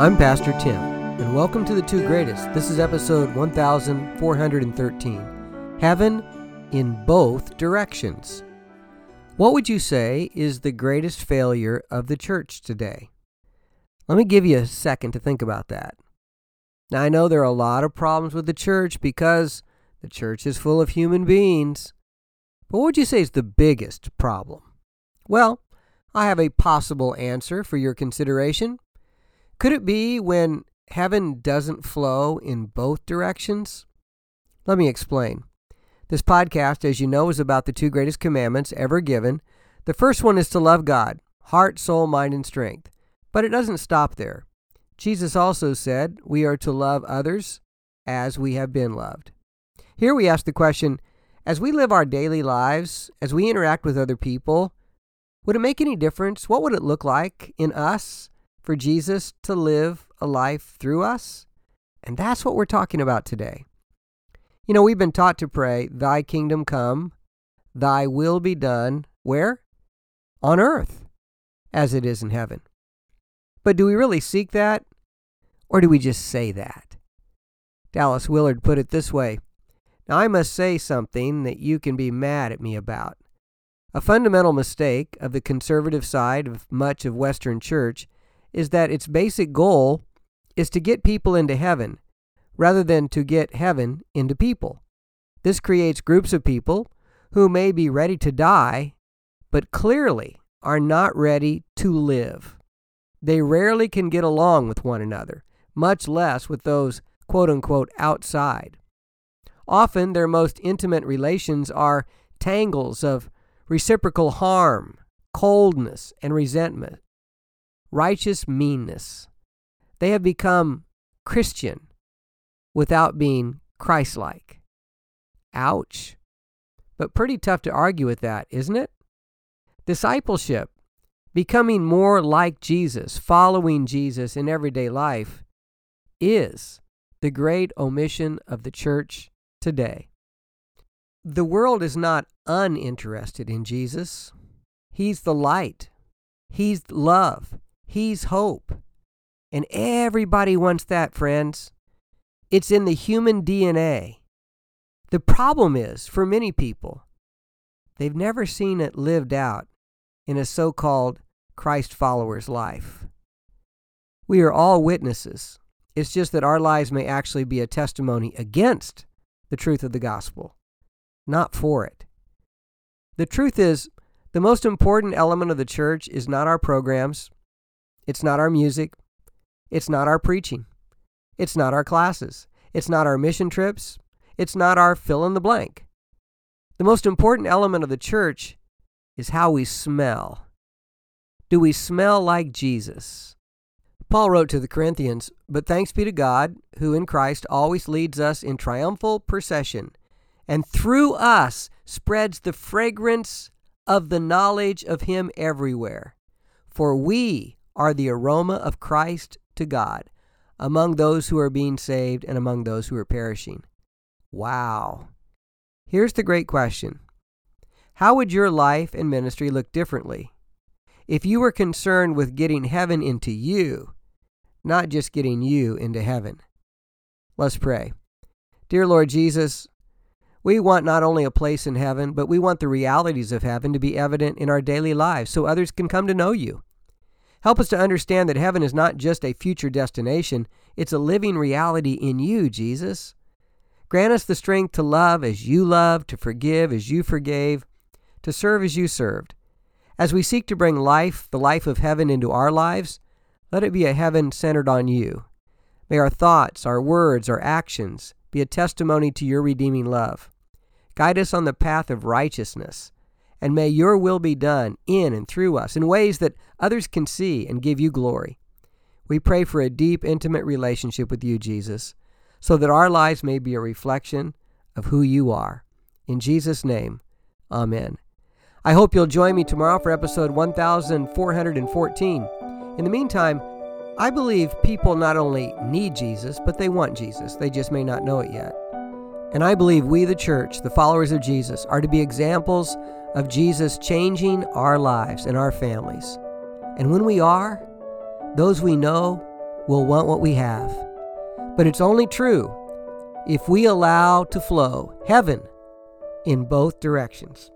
I'm Pastor Tim, and welcome to the two greatest. This is episode 1413 Heaven in Both Directions. What would you say is the greatest failure of the church today? Let me give you a second to think about that. Now, I know there are a lot of problems with the church because the church is full of human beings. But what would you say is the biggest problem? Well, I have a possible answer for your consideration. Could it be when heaven doesn't flow in both directions? Let me explain. This podcast, as you know, is about the two greatest commandments ever given. The first one is to love God, heart, soul, mind, and strength. But it doesn't stop there. Jesus also said we are to love others as we have been loved. Here we ask the question as we live our daily lives, as we interact with other people, would it make any difference? What would it look like in us for Jesus to live a life through us? And that's what we're talking about today. You know, we've been taught to pray, Thy kingdom come, Thy will be done. Where? On earth, as it is in heaven. But do we really seek that? Or do we just say that? Dallas Willard put it this way Now, I must say something that you can be mad at me about. A fundamental mistake of the conservative side of much of Western church is that its basic goal is to get people into heaven rather than to get heaven into people. This creates groups of people who may be ready to die, but clearly are not ready to live. They rarely can get along with one another, much less with those quote unquote outside. Often their most intimate relations are tangles of reciprocal harm, coldness, and resentment righteous meanness. They have become Christian without being Christ like. Ouch. But pretty tough to argue with that, isn't it? Discipleship, becoming more like Jesus, following Jesus in everyday life, is the great omission of the church today. The world is not uninterested in Jesus. He's the light. He's love. He's hope. And everybody wants that, friends. It's in the human DNA. The problem is, for many people, they've never seen it lived out in a so called Christ follower's life. We are all witnesses. It's just that our lives may actually be a testimony against the truth of the gospel, not for it. The truth is, the most important element of the church is not our programs, it's not our music. It's not our preaching. It's not our classes. It's not our mission trips. It's not our fill in the blank. The most important element of the church is how we smell. Do we smell like Jesus? Paul wrote to the Corinthians, But thanks be to God, who in Christ always leads us in triumphal procession, and through us spreads the fragrance of the knowledge of Him everywhere. For we are the aroma of Christ to God among those who are being saved and among those who are perishing. Wow. Here's the great question How would your life and ministry look differently if you were concerned with getting heaven into you, not just getting you into heaven? Let's pray. Dear Lord Jesus, we want not only a place in heaven, but we want the realities of heaven to be evident in our daily lives so others can come to know you. Help us to understand that heaven is not just a future destination, it's a living reality in you, Jesus. Grant us the strength to love as you loved, to forgive as you forgave, to serve as you served. As we seek to bring life, the life of heaven, into our lives, let it be a heaven centered on you. May our thoughts, our words, our actions be a testimony to your redeeming love. Guide us on the path of righteousness and may your will be done in and through us in ways that others can see and give you glory. We pray for a deep, intimate relationship with you, Jesus, so that our lives may be a reflection of who you are. In Jesus' name, amen. I hope you'll join me tomorrow for episode 1414. In the meantime, I believe people not only need Jesus, but they want Jesus. They just may not know it yet. And I believe we, the church, the followers of Jesus, are to be examples of Jesus changing our lives and our families. And when we are, those we know will want what we have. But it's only true if we allow to flow heaven in both directions.